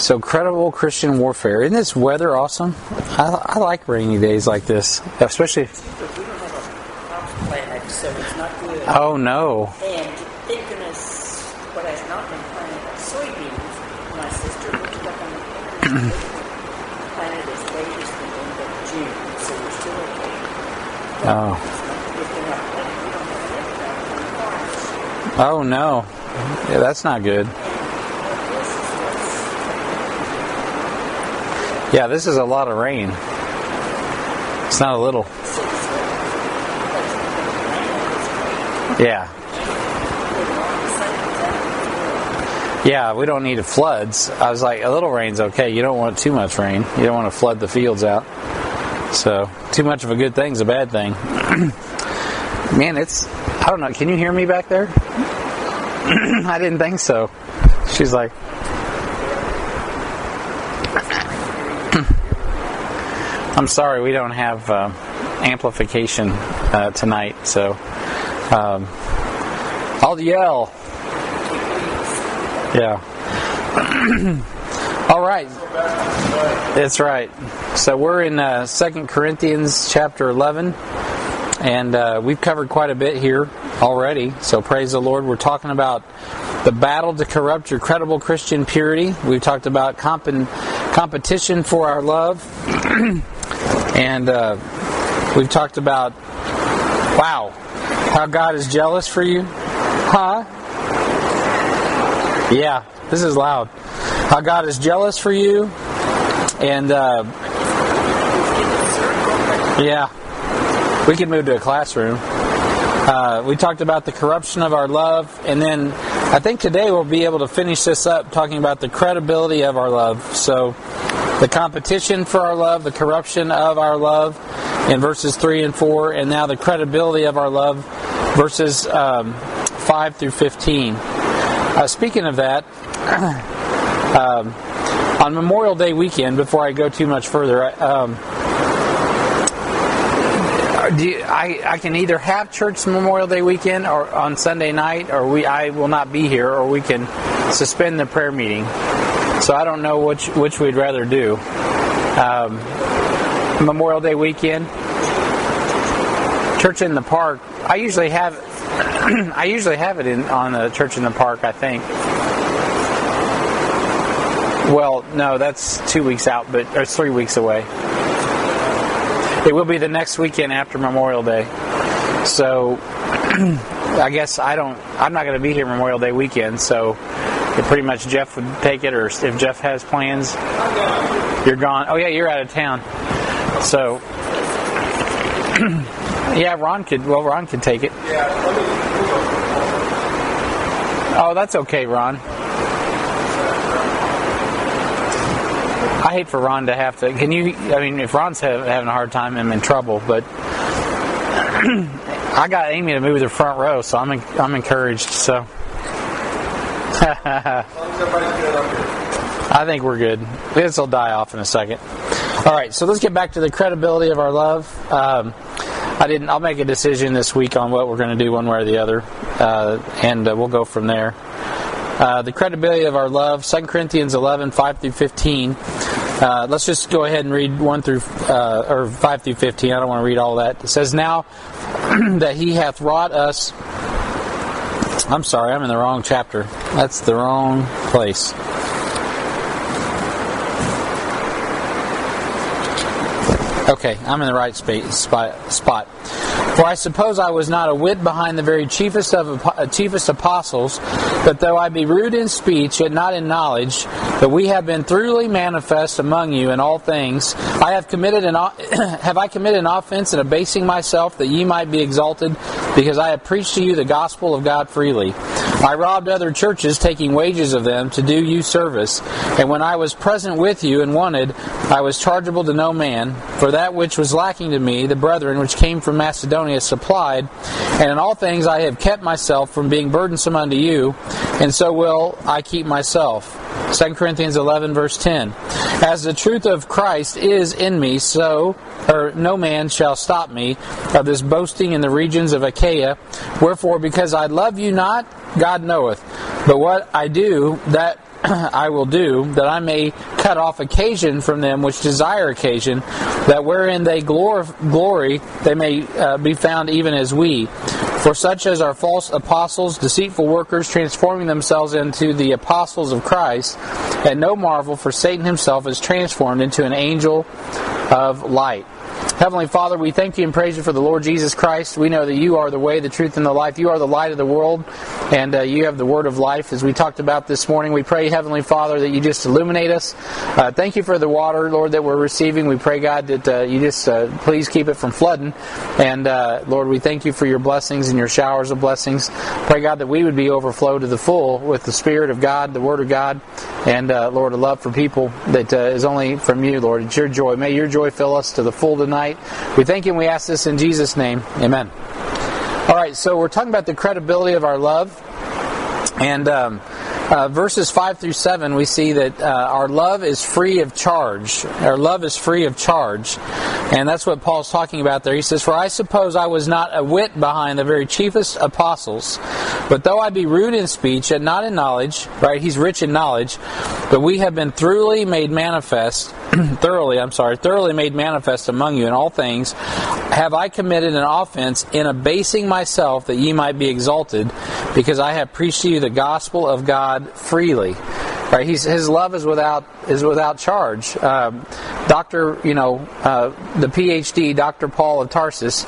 So, credible Christian warfare. Isn't this weather awesome? I, I like rainy days like this, especially. But we don't have a crop planted, so it's not good. Oh no. And thank goodness what has not been planted, like soybeans, my sister looked up on the as late as the end of June, so we're still okay. Oh. If they're not planted, we don't have enough crop in the farms. Oh no. Yeah, that's not good. And this is what's Yeah, this is a lot of rain. It's not a little. Yeah. Yeah, we don't need floods. I was like, a little rain's okay. You don't want too much rain. You don't want to flood the fields out. So, too much of a good thing's a bad thing. Man, it's, I don't know. Can you hear me back there? I didn't think so. She's like, I'm sorry, we don't have uh, amplification uh, tonight, so um, I'll yell. Yeah. All right. That's right. So we're in uh, 2 Corinthians chapter 11, and uh, we've covered quite a bit here already. So praise the Lord. We're talking about the battle to corrupt your credible Christian purity. We've talked about comp- competition for our love. And uh, we've talked about, wow, how God is jealous for you. Huh? Yeah, this is loud. How God is jealous for you. And, uh, yeah, we can move to a classroom. Uh, we talked about the corruption of our love. And then I think today we'll be able to finish this up talking about the credibility of our love. So, the competition for our love, the corruption of our love in verses 3 and 4, and now the credibility of our love, verses um, 5 through 15. Uh, speaking of that, um, on Memorial Day weekend, before I go too much further, I, um, do you, I, I can either have church Memorial Day weekend or on Sunday night, or we I will not be here, or we can suspend the prayer meeting. So I don't know which which we'd rather do. Um, Memorial Day weekend, church in the park. I usually have I usually have it in on the church in the park. I think. Well, no, that's two weeks out, but or three weeks away. It will be the next weekend after Memorial Day. So I guess I don't. I'm not going to be here Memorial Day weekend. So it pretty much Jeff would take it, or if Jeff has plans, you're gone. Oh yeah, you're out of town. So yeah, Ron could. Well, Ron could take it. Oh, that's okay, Ron. I hate for Ron to have to. Can you? I mean, if Ron's have, having a hard time, I'm in trouble. But I got Amy to move to the front row, so I'm I'm encouraged. So I think we're good. This will die off in a second. All right, so let's get back to the credibility of our love. Um, I didn't. I'll make a decision this week on what we're going to do, one way or the other, uh, and uh, we'll go from there. Uh, the credibility of our love, 2 Corinthians 11, 5 through 15. Uh, let's just go ahead and read 1 through, uh, or 5 through 15. I don't want to read all that. It says, Now that he hath wrought us. I'm sorry, I'm in the wrong chapter. That's the wrong place. Okay, I'm in the right spa- spot. For I suppose I was not a whit behind the very chiefest of uh, chiefest apostles, but though I be rude in speech, yet not in knowledge, that we have been thoroughly manifest among you in all things. I have committed an have I committed an offense in abasing myself that ye might be exalted, because I have preached to you the gospel of God freely. I robbed other churches, taking wages of them to do you service. And when I was present with you and wanted, I was chargeable to no man. For that which was lacking to me, the brethren which came from Macedonia supplied. And in all things I have kept myself from being burdensome unto you, and so will I keep myself. 2 Corinthians 11, verse 10. As the truth of Christ is in me, so or no man shall stop me of this boasting in the regions of Achaia. Wherefore, because I love you not, God knoweth. But what I do, that I will do, that I may cut off occasion from them which desire occasion, that wherein they glor- glory, they may uh, be found even as we. For such as are false apostles, deceitful workers, transforming themselves into the apostles of Christ, and no marvel, for Satan himself is transformed into an angel of light. Heavenly Father, we thank you and praise you for the Lord Jesus Christ. We know that you are the way, the truth, and the life. You are the light of the world, and uh, you have the word of life. As we talked about this morning, we pray, Heavenly Father, that you just illuminate us. Uh, thank you for the water, Lord, that we're receiving. We pray, God, that uh, you just uh, please keep it from flooding. And uh, Lord, we thank you for your blessings and your showers of blessings. Pray, God, that we would be overflowed to the full with the Spirit of God, the Word of God, and uh, Lord, a love for people that is only from you, Lord. It's your joy. May your joy fill us to the full tonight. We thank you and we ask this in Jesus' name. Amen. All right, so we're talking about the credibility of our love. And um, uh, verses 5 through 7, we see that uh, our love is free of charge. Our love is free of charge. And that's what Paul's talking about there. He says, For I suppose I was not a whit behind the very chiefest apostles, but though I be rude in speech and not in knowledge, right? He's rich in knowledge, but we have been thoroughly made manifest, thoroughly, I'm sorry, thoroughly made manifest among you in all things. Have I committed an offense in abasing myself that ye might be exalted, because I have preached to you the gospel of God freely? Right? He's, his love is without is without charge. Um, Doctor, you know, uh, the PhD, Doctor Paul of Tarsus,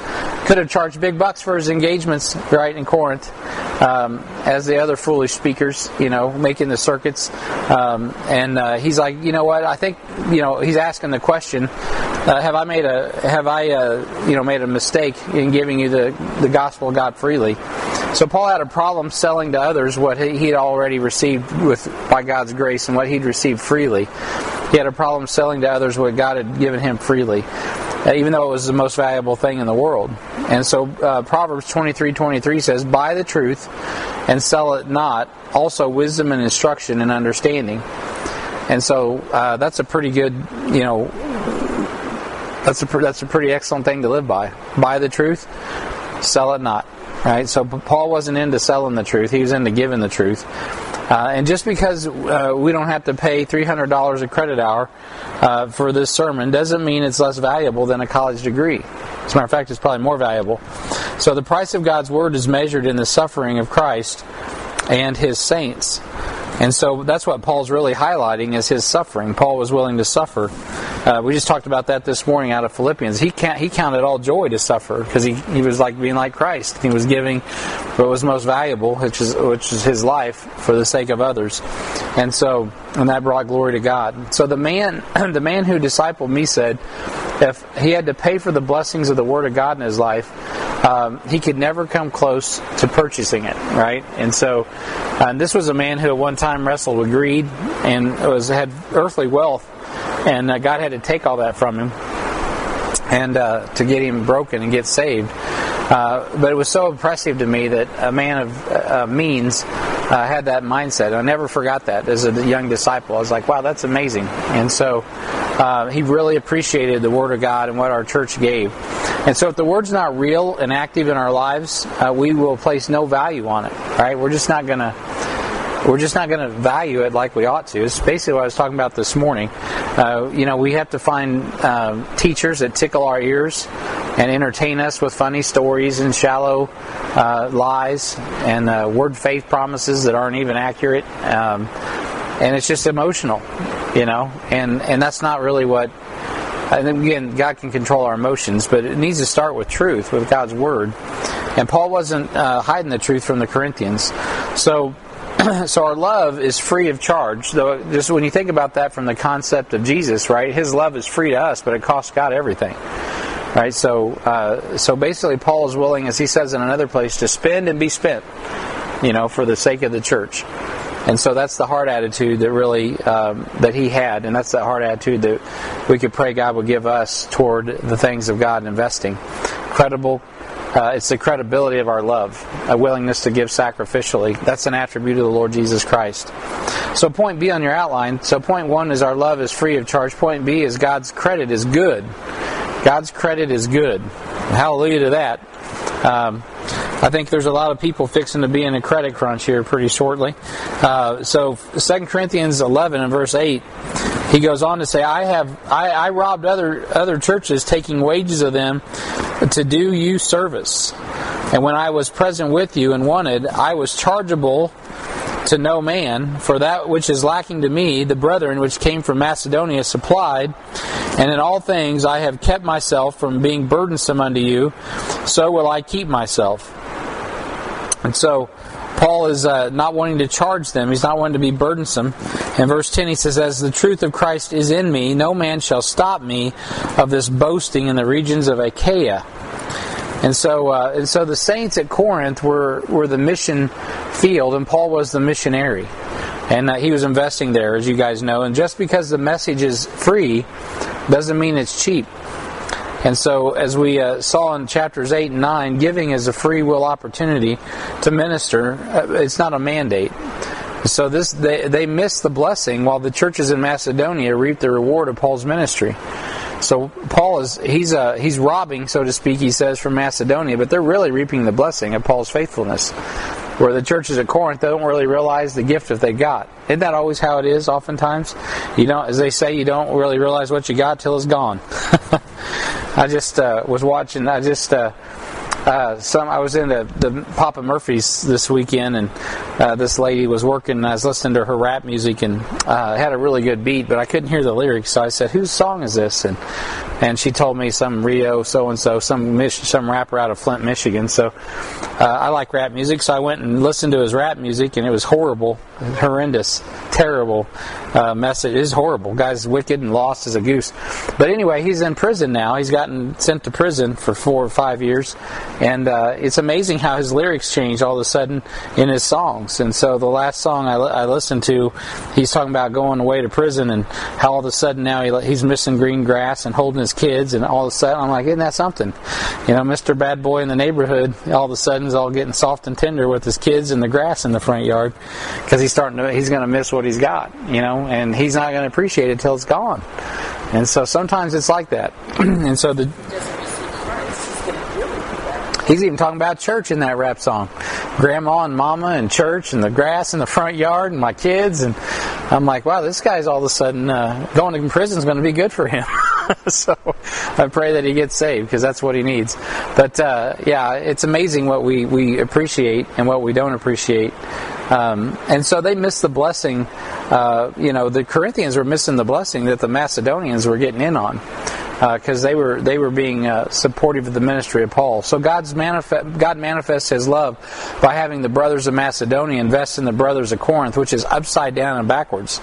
could have charged big bucks for his engagements, right, in Corinth, um, as the other foolish speakers, you know, making the circuits. Um, and uh, he's like, you know what? I think, you know, he's asking the question: uh, Have I made a have I, uh, you know, made a mistake in giving you the the gospel of God freely? So Paul had a problem selling to others what he had already received with by God's grace and what he'd received freely. He had a problem selling to others what God had given him freely, even though it was the most valuable thing in the world. And so uh, Proverbs 23:23 says, "Buy the truth and sell it not; also wisdom and instruction and understanding." And so uh, that's a pretty good, you know, that's a that's a pretty excellent thing to live by. Buy the truth, sell it not. Right? So Paul wasn't into selling the truth; he was into giving the truth. Uh, and just because uh, we don't have to pay $300 a credit hour uh, for this sermon doesn't mean it's less valuable than a college degree. As a matter of fact, it's probably more valuable. So the price of God's word is measured in the suffering of Christ and his saints. And so that's what Paul's really highlighting is his suffering. Paul was willing to suffer. Uh, we just talked about that this morning out of Philippians. He he counted all joy to suffer because he, he was like being like Christ. He was giving what was most valuable, which is which is his life for the sake of others. And so and that brought glory to God. So the man the man who discipled me said if he had to pay for the blessings of the Word of God in his life, um, he could never come close to purchasing it, right? And so, uh, this was a man who at one time wrestled with greed and was had earthly wealth, and uh, God had to take all that from him, and uh, to get him broken and get saved. Uh, but it was so impressive to me that a man of uh, means uh, had that mindset. I never forgot that as a young disciple. I was like, wow, that's amazing. And so uh, he really appreciated the Word of God and what our church gave. And so if the Word's not real and active in our lives, uh, we will place no value on it. Right? We're just not going to we're just not going to value it like we ought to. It's basically what I was talking about this morning. Uh, you know, we have to find uh, teachers that tickle our ears and entertain us with funny stories and shallow uh, lies and uh, word faith promises that aren't even accurate. Um, and it's just emotional, you know, and, and that's not really what and again, God can control our emotions, but it needs to start with truth, with God's Word. And Paul wasn't uh, hiding the truth from the Corinthians. So so our love is free of charge. Though, just when you think about that from the concept of Jesus, right? His love is free to us, but it costs God everything, right? So, uh, so basically, Paul is willing, as he says in another place, to spend and be spent, you know, for the sake of the church. And so that's the heart attitude that really um, that he had, and that's the heart attitude that we could pray God would give us toward the things of God and investing. Credible, uh, it's the credibility of our love, a willingness to give sacrificially. That's an attribute of the Lord Jesus Christ. So, point B on your outline. So, point one is our love is free of charge. Point B is God's credit is good. God's credit is good. Hallelujah to that. Um, I think there's a lot of people fixing to be in a credit crunch here pretty shortly. Uh, so 2 Corinthians 11 and verse 8, he goes on to say, I have I, I robbed other other churches, taking wages of them to do you service. And when I was present with you and wanted, I was chargeable to no man, for that which is lacking to me, the brethren which came from Macedonia supplied, and in all things I have kept myself from being burdensome unto you, so will I keep myself. And so, Paul is uh, not wanting to charge them. He's not wanting to be burdensome. In verse 10, he says, As the truth of Christ is in me, no man shall stop me of this boasting in the regions of Achaia. And so, uh, and so the saints at Corinth were, were the mission field, and Paul was the missionary. And uh, he was investing there, as you guys know. And just because the message is free doesn't mean it's cheap. And so, as we uh, saw in chapters 8 and 9, giving is a free will opportunity to minister. Uh, it's not a mandate. So this they, they missed the blessing while the churches in Macedonia reaped the reward of Paul's ministry. So Paul is he's uh, he's robbing, so to speak, he says from Macedonia, but they're really reaping the blessing of Paul's faithfulness. Where the churches at Corinth they don't really realize the gift that they got. Isn't that always how it is? Oftentimes, you know, as they say, you don't really realize what you got till it's gone. I just uh, was watching. I just uh, uh, some I was in the, the Papa Murphy's this weekend, and uh, this lady was working. I was listening to her rap music, and uh, had a really good beat, but I couldn't hear the lyrics. So I said, "Whose song is this?" and and she told me some Rio so and so, some some rapper out of Flint, Michigan. So uh, I like rap music, so I went and listened to his rap music, and it was horrible, horrendous, terrible uh, message. It is horrible. Guy's wicked and lost as a goose. But anyway, he's in prison now. He's gotten sent to prison for four or five years, and uh, it's amazing how his lyrics change all of a sudden in his songs. And so the last song I, I listened to, he's talking about going away to prison and how all of a sudden now he, he's missing green grass and holding his kids, and all of a sudden I'm like, isn't that something? You know, Mr. Bad Boy in the neighborhood, all of a sudden is all getting soft and tender with his kids and the grass in the front yard because he's starting to he's going to miss what he's got, you know, and he's not going to appreciate it till it's gone. And so sometimes it's like that. and so the He's even talking about church in that rap song. Grandma and mama and church and the grass in the front yard and my kids. And I'm like, wow, this guy's all of a sudden uh, going to prison is going to be good for him. so I pray that he gets saved because that's what he needs. But uh, yeah, it's amazing what we, we appreciate and what we don't appreciate. Um, and so they missed the blessing. Uh, you know, the Corinthians were missing the blessing that the Macedonians were getting in on because uh, they were they were being uh, supportive of the ministry of Paul. So God's manifest, God manifests His love by having the brothers of Macedonia invest in the brothers of Corinth, which is upside down and backwards.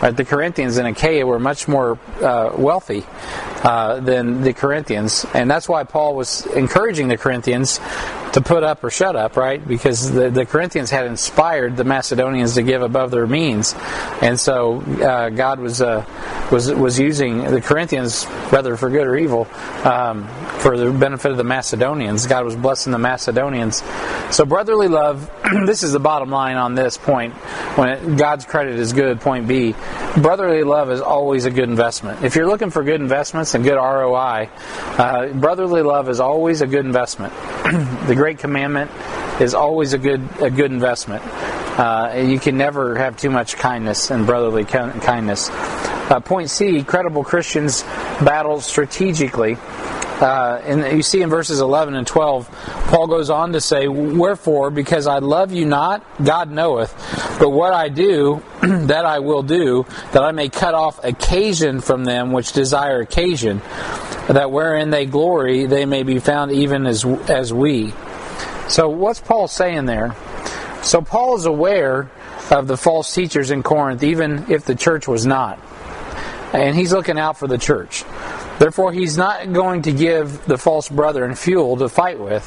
Right? The Corinthians in Achaia were much more uh, wealthy uh, than the Corinthians, and that's why Paul was encouraging the Corinthians to put up or shut up, right? Because the, the Corinthians had inspired the Macedonians to give above their means, and so uh, God was uh, was was using the Corinthians, whether for good or evil, um, for the benefit of the Macedonians. God was blessing the Macedonians. So brotherly love. this is the bottom line on this point. When it, God's credit is good, point B. Brotherly love is always a good investment. If you're looking for good investments and good ROI, uh, brotherly love is always a good investment. the Great Commandment is always a good a good investment. Uh, you can never have too much kindness and brotherly kindness. Uh, point C: credible Christians battle strategically. Uh, and you see in verses 11 and 12, Paul goes on to say, Wherefore, because I love you not, God knoweth, but what I do, that I will do, that I may cut off occasion from them which desire occasion, that wherein they glory, they may be found even as, as we. So, what's Paul saying there? So, Paul is aware of the false teachers in Corinth, even if the church was not. And he's looking out for the church. Therefore, he's not going to give the false brethren fuel to fight with.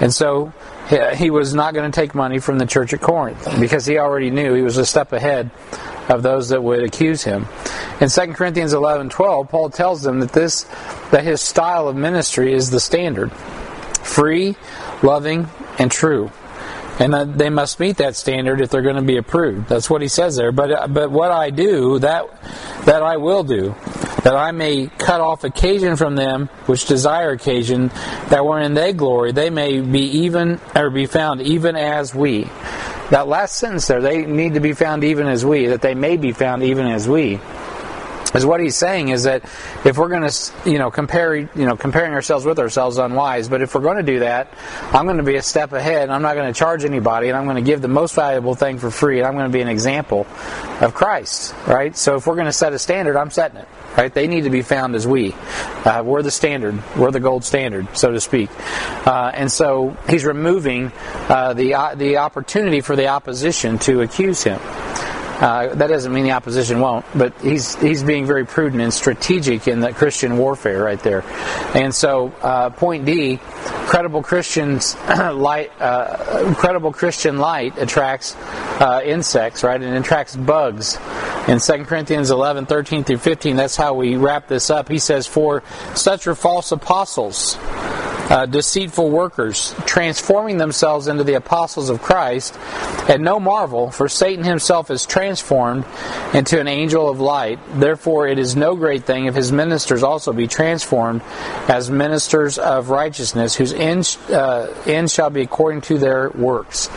And so he was not going to take money from the church at Corinth because he already knew he was a step ahead of those that would accuse him. In 2 Corinthians 11 12, Paul tells them that this that his style of ministry is the standard free, loving, and true. And that they must meet that standard if they're going to be approved. That's what he says there. But but what I do, that that I will do, that I may cut off occasion from them which desire occasion, that wherein they glory, they may be even or be found even as we. That last sentence there, they need to be found even as we, that they may be found even as we is what he's saying is that if we're going to you know compare you know comparing ourselves with ourselves unwise but if we're going to do that i'm going to be a step ahead i'm not going to charge anybody and i'm going to give the most valuable thing for free and i'm going to be an example of christ right? So if we're going to set a standard i'm setting it right? They need to be found as we. Uh, we're the standard. We're the gold standard so to speak. Uh, and so he's removing uh, the uh, the opportunity for the opposition to accuse him uh, that doesn't mean the opposition won't, but he's he's being very prudent and strategic in the Christian warfare right there. And so, uh, point D, credible Christians light, uh, credible Christian light attracts uh, insects, right, and attracts bugs. In 2 Corinthians 11, 13 through 15, that's how we wrap this up. He says, "For such are false apostles." Uh, deceitful workers, transforming themselves into the apostles of Christ. And no marvel, for Satan himself is transformed into an angel of light. Therefore, it is no great thing if his ministers also be transformed as ministers of righteousness, whose end, uh, end shall be according to their works.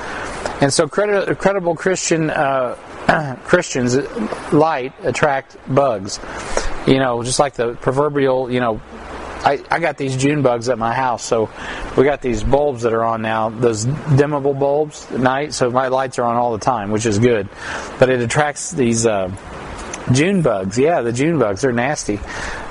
And so, credi- credible Christian. Uh, Christians light attract bugs. You know, just like the proverbial, you know, I, I got these June bugs at my house, so we got these bulbs that are on now, those dimmable bulbs at night, so my lights are on all the time, which is good. But it attracts these uh, June bugs. Yeah, the June bugs, they're nasty.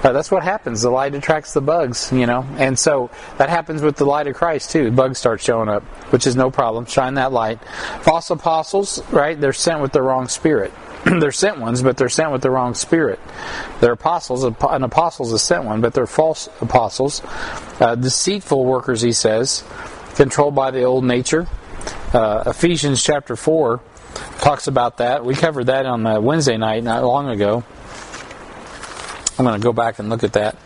Uh, that's what happens. The light attracts the bugs, you know. And so that happens with the light of Christ, too. Bugs start showing up, which is no problem. Shine that light. False apostles, right? They're sent with the wrong spirit. they're sent ones, but they're sent with the wrong spirit. They're apostles. An apostle is a sent one, but they're false apostles. Uh, deceitful workers, he says, controlled by the old nature. Uh, Ephesians chapter 4 talks about that. We covered that on Wednesday night not long ago. I'm going to go back and look at that.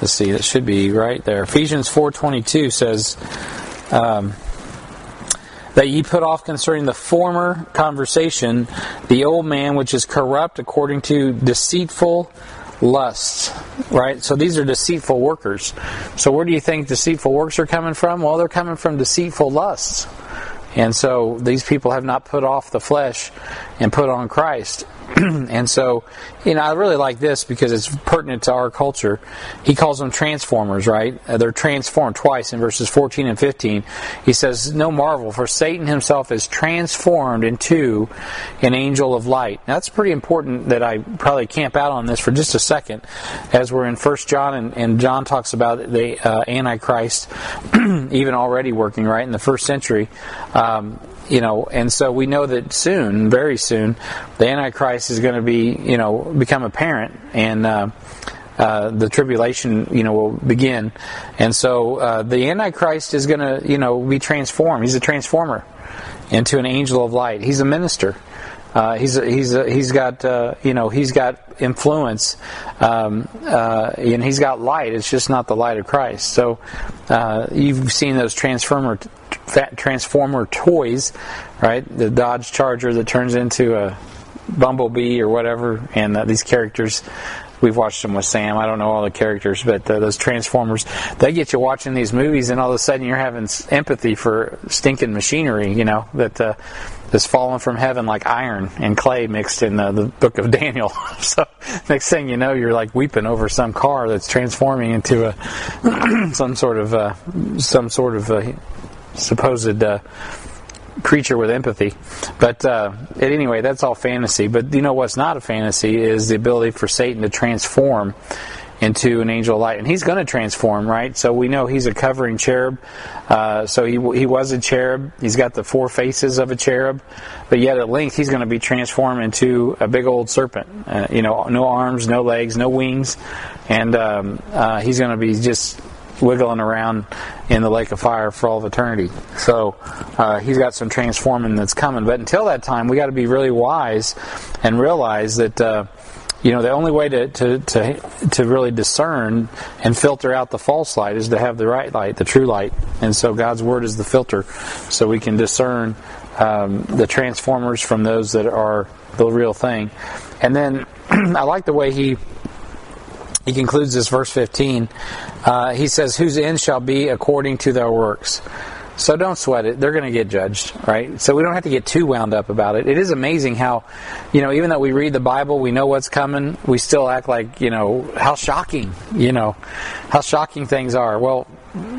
Let's see. That should be right there. Ephesians 4:22 says. Um, that ye put off concerning the former conversation the old man which is corrupt according to deceitful lusts. Right? So these are deceitful workers. So where do you think deceitful works are coming from? Well, they're coming from deceitful lusts. And so these people have not put off the flesh and put on Christ. and so, you know, I really like this because it's pertinent to our culture. He calls them transformers, right? Uh, they're transformed twice in verses 14 and 15. He says, No marvel, for Satan himself is transformed into an angel of light. Now, that's pretty important that I probably camp out on this for just a second as we're in First John and, and John talks about the uh, Antichrist even already working, right, in the first century. Um, you know, and so we know that soon, very soon, the Antichrist is going to be, you know, become apparent, and uh, uh, the tribulation, you know, will begin, and so uh, the Antichrist is going to, you know, be transformed. He's a transformer into an angel of light. He's a minister. Uh, he's he's he's got uh, you know he's got influence um, uh, and he's got light. It's just not the light of Christ. So uh, you've seen those transformer transformer toys, right? The Dodge Charger that turns into a bumblebee or whatever, and uh, these characters. We've watched them with Sam. I don't know all the characters, but uh, those Transformers, they get you watching these movies, and all of a sudden you're having empathy for stinking machinery, you know, that uh, that's fallen from heaven like iron and clay mixed in uh, the book of Daniel. so next thing you know, you're like weeping over some car that's transforming into a some sort of uh, some sort of uh, supposed uh, creature with empathy. But uh, anyway, that's all fantasy. But you know what's not a fantasy is the ability for Satan to transform into an angel of light, and he's going to transform, right? So we know he's a covering cherub. Uh, so he he was a cherub. He's got the four faces of a cherub, but yet at length he's going to be transformed into a big old serpent. Uh, you know, no arms, no legs, no wings, and um, uh, he's going to be just wiggling around in the lake of fire for all of eternity. So uh, he's got some transforming that's coming. But until that time, we got to be really wise and realize that. Uh, you know, the only way to, to, to, to really discern and filter out the false light is to have the right light, the true light. And so God's Word is the filter, so we can discern um, the transformers from those that are the real thing. And then I like the way he he concludes this verse 15. Uh, he says, Whose end shall be according to their works. So don't sweat it. They're going to get judged, right? So we don't have to get too wound up about it. It is amazing how, you know, even though we read the Bible, we know what's coming, we still act like, you know, how shocking, you know, how shocking things are. Well,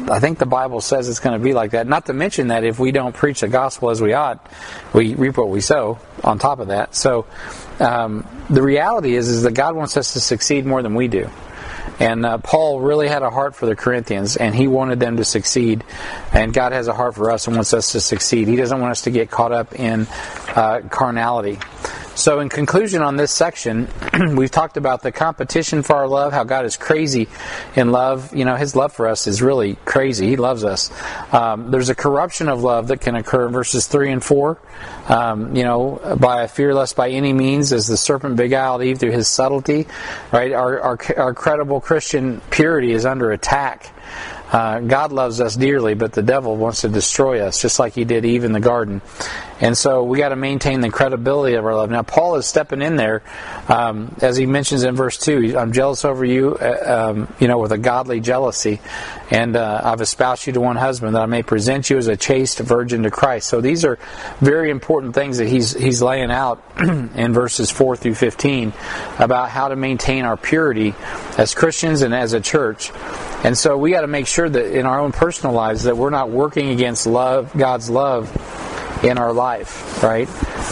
I think the Bible says it's going to be like that. Not to mention that if we don't preach the gospel as we ought, we reap what we sow on top of that. So um, the reality is, is that God wants us to succeed more than we do. And uh, Paul really had a heart for the Corinthians, and he wanted them to succeed. And God has a heart for us and wants us to succeed. He doesn't want us to get caught up in uh, carnality. So, in conclusion on this section, we've talked about the competition for our love, how God is crazy in love. You know, His love for us is really crazy. He loves us. Um, there's a corruption of love that can occur in verses 3 and 4. Um, you know, by fear less by any means, as the serpent beguiled Eve through his subtlety, right? Our, our, our credible Christian purity is under attack. Uh, God loves us dearly, but the devil wants to destroy us, just like he did Eve in the garden. And so we got to maintain the credibility of our love. Now, Paul is stepping in there, um, as he mentions in verse 2, I'm jealous over you, uh, um, you know, with a godly jealousy. And uh, I've espoused you to one husband that I may present you as a chaste virgin to Christ. So these are very important things that he's, he's laying out in verses 4 through 15 about how to maintain our purity as Christians and as a church. And so we got to make sure that in our own personal lives that we're not working against love, God's love in our life, right?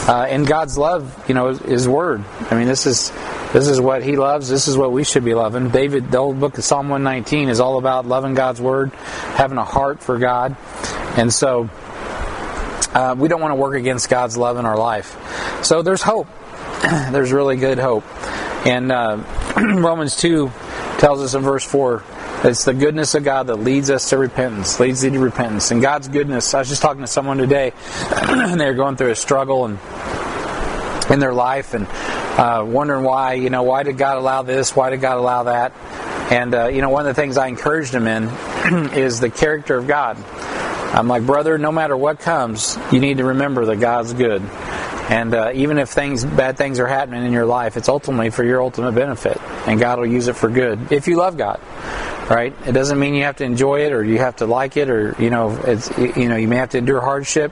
Uh, and God's love, you know, is, is Word. I mean, this is this is what He loves. This is what we should be loving. David, the old book of Psalm 119 is all about loving God's Word, having a heart for God, and so uh, we don't want to work against God's love in our life. So there's hope. there's really good hope, and uh, Romans two tells us in verse four it's the goodness of God that leads us to repentance, leads you to repentance. And God's goodness, I was just talking to someone today, and they're going through a struggle and in their life and uh, wondering why, you know, why did God allow this? Why did God allow that? And, uh, you know, one of the things I encouraged them in is the character of God. I'm like, brother, no matter what comes, you need to remember that God's good. And uh, even if things, bad things are happening in your life, it's ultimately for your ultimate benefit, and God will use it for good if you love God right? It doesn't mean you have to enjoy it or you have to like it or you know it's you know you may have to endure hardship,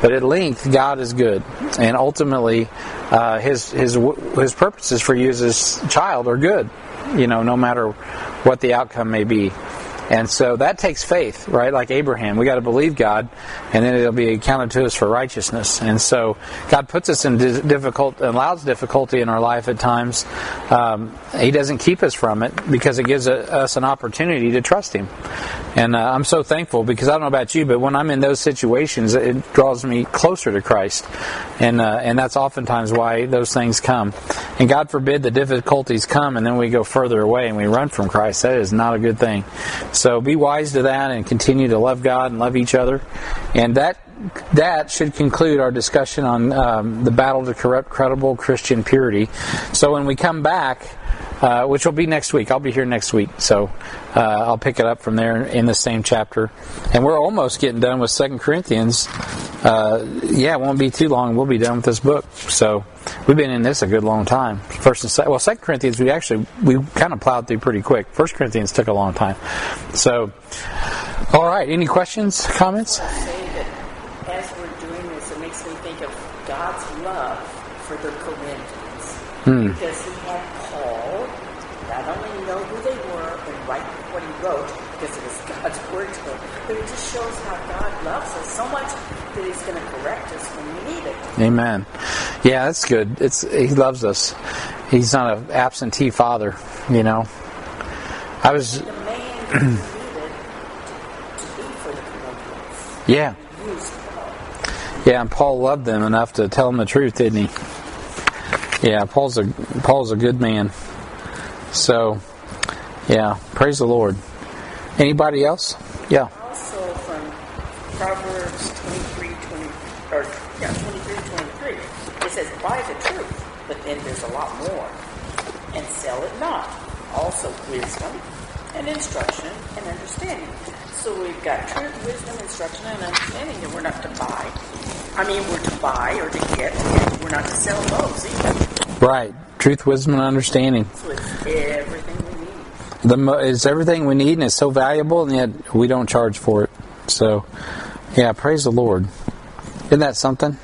but at length God is good, and ultimately uh, His His His purposes for you as His child are good, you know, no matter what the outcome may be. And so that takes faith, right? Like Abraham, we got to believe God, and then it'll be accounted to us for righteousness. And so God puts us in difficult, allows difficulty in our life at times. Um, he doesn't keep us from it because it gives us an opportunity to trust Him. And uh, I'm so thankful because I don't know about you, but when I'm in those situations, it draws me closer to Christ, and uh, and that's oftentimes why those things come. And God forbid the difficulties come, and then we go further away and we run from Christ. That is not a good thing. Be wise to that and continue to love God and love each other. And that that should conclude our discussion on um, the battle to corrupt credible Christian purity. So when we come back, uh, which will be next week, I'll be here next week, so uh, I'll pick it up from there in the same chapter. And we're almost getting done with Second Corinthians. Uh, yeah, it won't be too long. We'll be done with this book. So we've been in this a good long time. First and second, well, Second Corinthians we actually we kind of plowed through pretty quick. First Corinthians took a long time. So, all right. Any questions, comments? As we're doing this, it makes me think of God's love for the Corinthians hmm. because He had Paul not only know who they were and write what He wrote because it was God's word to them, but it just shows how God loves us so much that He's going to correct us when we need it. Amen. Yeah, that's good. It's He loves us. He's not an absentee father, you know. I was. The man who needed to, to be for the Corinthians. Yeah. He used Paul. Yeah, and Paul loved them enough to tell them the truth, didn't he? Yeah, Paul's a Paul's a good man. So, yeah, praise the Lord. Anybody else? Yeah. Also from Proverbs 23, 20, or yeah, 23, 23, it says, buy the truth, but then there's a lot more, and sell it not. Also wisdom and instruction and understanding. So we've got truth, wisdom, instruction, and understanding that we're not to buy. I mean, we're to buy or to get, and we're not to sell those either. Right. Truth, wisdom, and understanding. So it's everything we need. the mo- it's everything we need and it's so valuable, and yet we don't charge for it. So, yeah, praise the Lord. Isn't that something?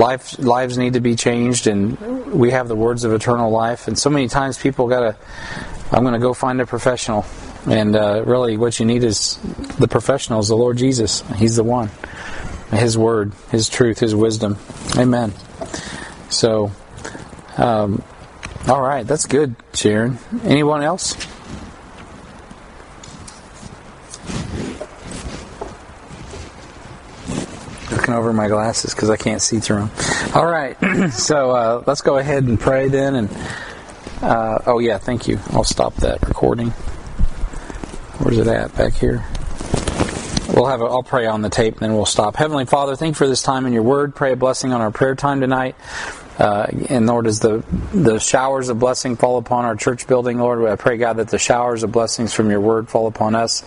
Life lives need to be changed, and we have the words of eternal life. And so many times people gotta, I'm to go find a professional, and uh, really, what you need is the professionals, the Lord Jesus. He's the one. His word, His truth, His wisdom. Amen. So, um, all right, that's good, Sharon. Anyone else? Over my glasses because I can't see through them. All right, so uh, let's go ahead and pray then. And uh, oh yeah, thank you. I'll stop that recording. Where's it at? Back here. We'll have. A, I'll pray on the tape, and then we'll stop. Heavenly Father, thank you for this time in Your Word. Pray a blessing on our prayer time tonight. Uh, and Lord, as the the showers of blessing fall upon our church building, Lord, I pray God that the showers of blessings from Your Word fall upon us.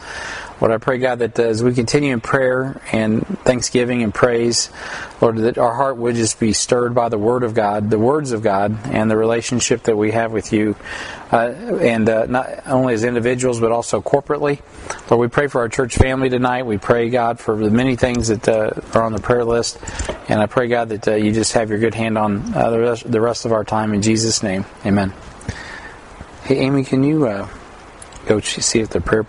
Lord, I pray God that as we continue in prayer and thanksgiving and praise, Lord, that our heart would just be stirred by the Word of God, the words of God, and the relationship that we have with You, uh, and uh, not only as individuals but also corporately. Lord, we pray for our church family tonight. We pray God for the many things that uh, are on the prayer list, and I pray God that uh, You just have Your good hand on uh, the rest, the rest of our time in Jesus' name. Amen. Hey, Amy, can you uh, go see if the prayer